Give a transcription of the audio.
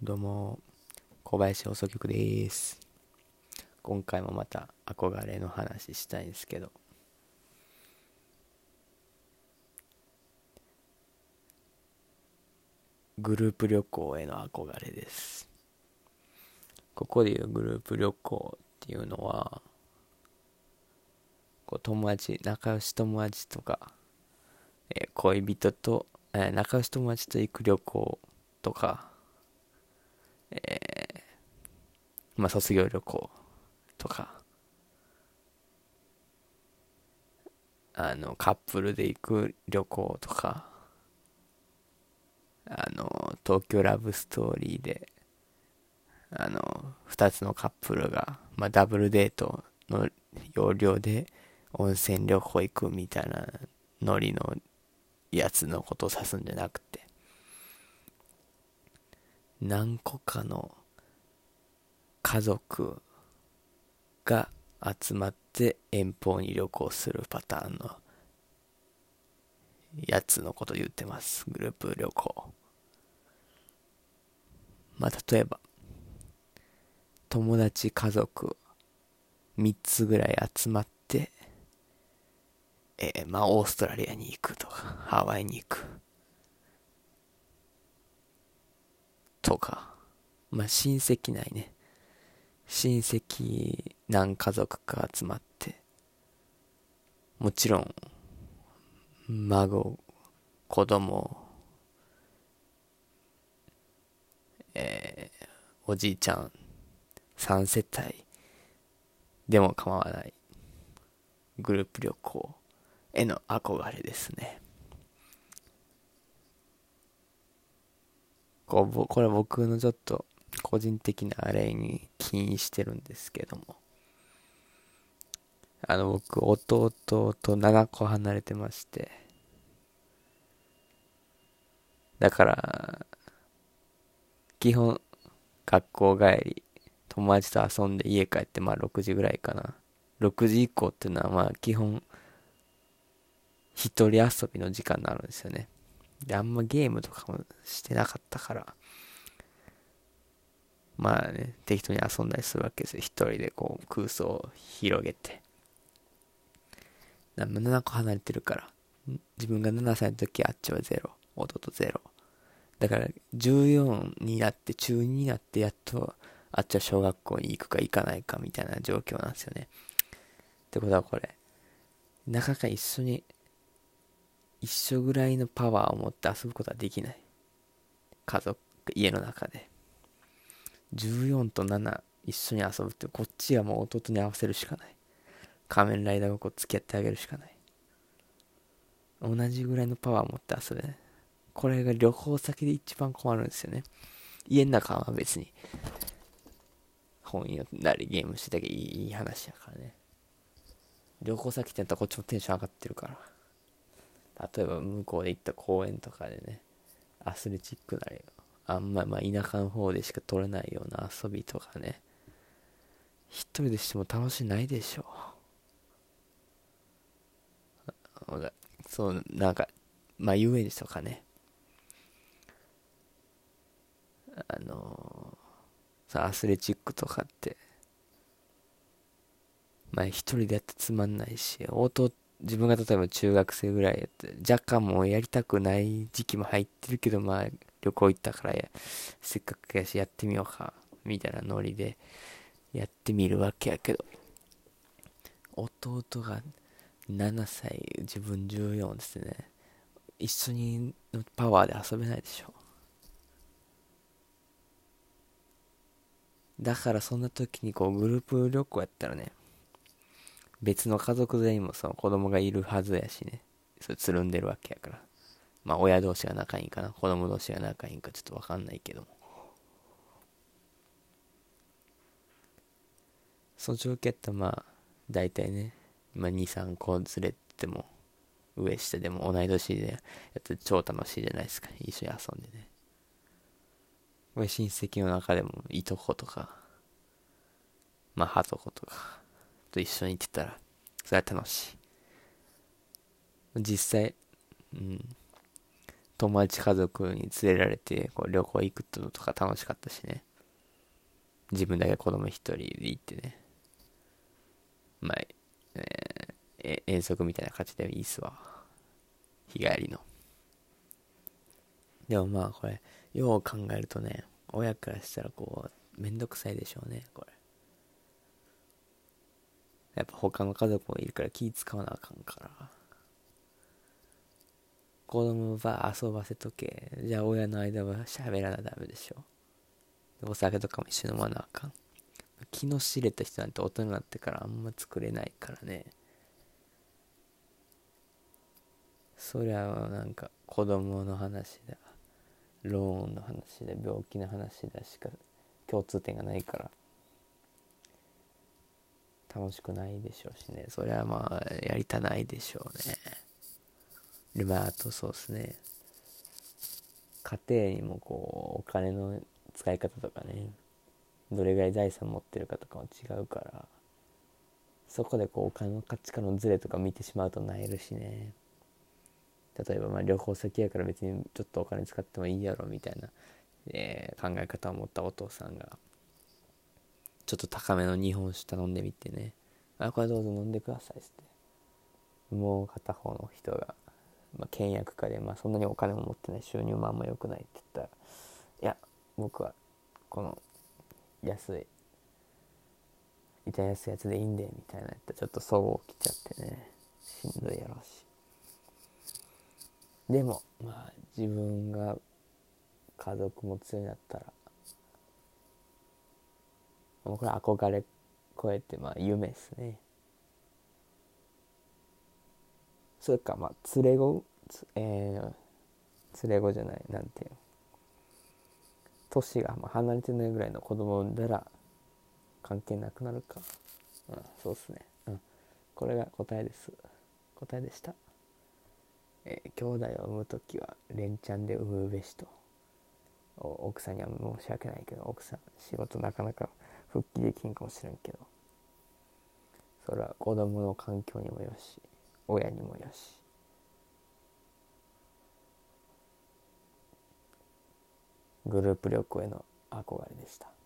どうも、小林放送局です。今回もまた憧れの話したいんですけど、グループ旅行への憧れです。ここでいうグループ旅行っていうのは、こう友達、仲良し友達とか、えー恋人と、えー仲良し友達と行く旅行とか、えーまあ卒業旅行とか、あの、カップルで行く旅行とか、あの、東京ラブストーリーで、あの、二つのカップルが、まあダブルデートの要領で温泉旅行行くみたいなノリのやつのことを指すんじゃなく、何個かの家族が集まって遠方に旅行するパターンのやつのこと言ってます。グループ旅行。まあ、例えば、友達家族3つぐらい集まって、えーまあ、オーストラリアに行くとか、ハワイに行く。とか、まあ、親戚内ね。親戚何家族か集まって、もちろん、孫、子供、えーおじいちゃん、3世帯でも構わないグループ旅行への憧れですね。こうこれ僕のちょっと個人的なあれに起因してるんですけども。あの僕、弟と7個離れてまして。だから、基本、学校帰り、友達と遊んで家帰ってまあ6時ぐらいかな。6時以降っていうのはまあ基本、一人遊びの時間になるんですよね。で、あんまゲームとかもしてなかったから、まあね、適当に遊んだりするわけですよ。一人でこう空想を広げて。7個離れてるから。自分が7歳の時あっちは0、弟0。だから14になって、中2になってやっとあっちは小学校に行くか行かないかみたいな状況なんですよね。ってことはこれ、なかなか一緒に一緒ぐらいのパワーを持って遊ぶことはできない。家族、家の中で。14と7一緒に遊ぶって、こっちはもう弟に合わせるしかない。仮面ライダーごっこ付き合ってあげるしかない。同じぐらいのパワーを持って遊べない。これが旅行先で一番困るんですよね。家の中は別に本読んだりゲームしてたけどいい話やからね。旅行先ってやったらこっちもテンション上がってるから。例えば向こうで行った公園とかでね、アスレチックなり、あんま、まあ田舎の方でしか取れないような遊びとかね、一人でしても楽しいないでしょう。そう、なんか、まあ遊園地とかね、あのーさ、アスレチックとかって、まあ一人でやってつまんないし、弟、自分が例えば中学生ぐらいやって、若干もうやりたくない時期も入ってるけど、まあ旅行行ったからや、せっかくやしやってみようか、みたいなノリでやってみるわけやけど、弟が7歳、自分14ですね。一緒にのパワーで遊べないでしょ。だからそんな時にこうグループ旅行やったらね、別の家族全員もその子供がいるはずやしね、それつるんでるわけやから。まあ親同士が仲いいんかな、子供同士が仲いいんかちょっとわかんないけども。その状況やったらまあ、大体ね、まあ2、3個連れても、上下でも同い年でやって超楽しいじゃないですか。一緒に遊んでね。親戚の中でもいとことか、まあ、はとことか、と一緒に行ってたら、それは楽しい。実際、うん。友達家族に連れられてこう旅行行くのとか楽しかったしね。自分だけ子供一人で行ってね。まあ、えー、遠足みたいな感じでいいっすわ。日帰りの。でもまあこれよう考えるとね親からしたらこうめんどくさいでしょうねこれ。やっぱ他の家族もいるから気使わなあかんから。子供ば遊ばせとけ。じゃあ親の間は喋らなダメでしょ。お酒とかも一緒に飲まなあかん。気の知れた人なんて大人になってからあんま作れないからね。そりゃなんか子供の話だ。ローンの話で病気の話だしか共通点がないから。楽しくないでしょうしね。それはまあやりたないでしょうね。でまああとそうですね。家庭にもこうお金の使い方とかねどれぐらい財産持ってるかとかも違うからそこでこうお金の価値観のズレとか見てしまうとなえるしね。例えばまあ旅行先やから別にちょっとお金使ってもいいやろみたいな、えー、考え方を持ったお父さんがちょっと高めの日本酒頼んでみてね。あこれどうぞ飲んでくださいっつって。もう片方の人が、まあ、倹約家で、まあ、そんなにお金も持ってない収入もあんま良くないって言ったらいや僕はこの安い痛やすいやつでいいんでみたいなやったらちょっと総合来ちゃってね。しんどいやろうし。でもまあ自分が家族持つようになったらこれ憧れ超えてまあ夢ですね。それかまあ連れ子？えー、連れ子じゃないなんていう年がまあ離れてないぐらいの子供を産んだら関係なくなるか。うんそうっすね。うん。これが答えです。答えでした。えー、兄弟を産む時は連チャンで産むべしと。奥さんには申し訳ないけど奥さん仕事なかなか復帰できんかもしれんけど。それは子供の環境にもよし親にもよし。グループ旅行への憧れでした。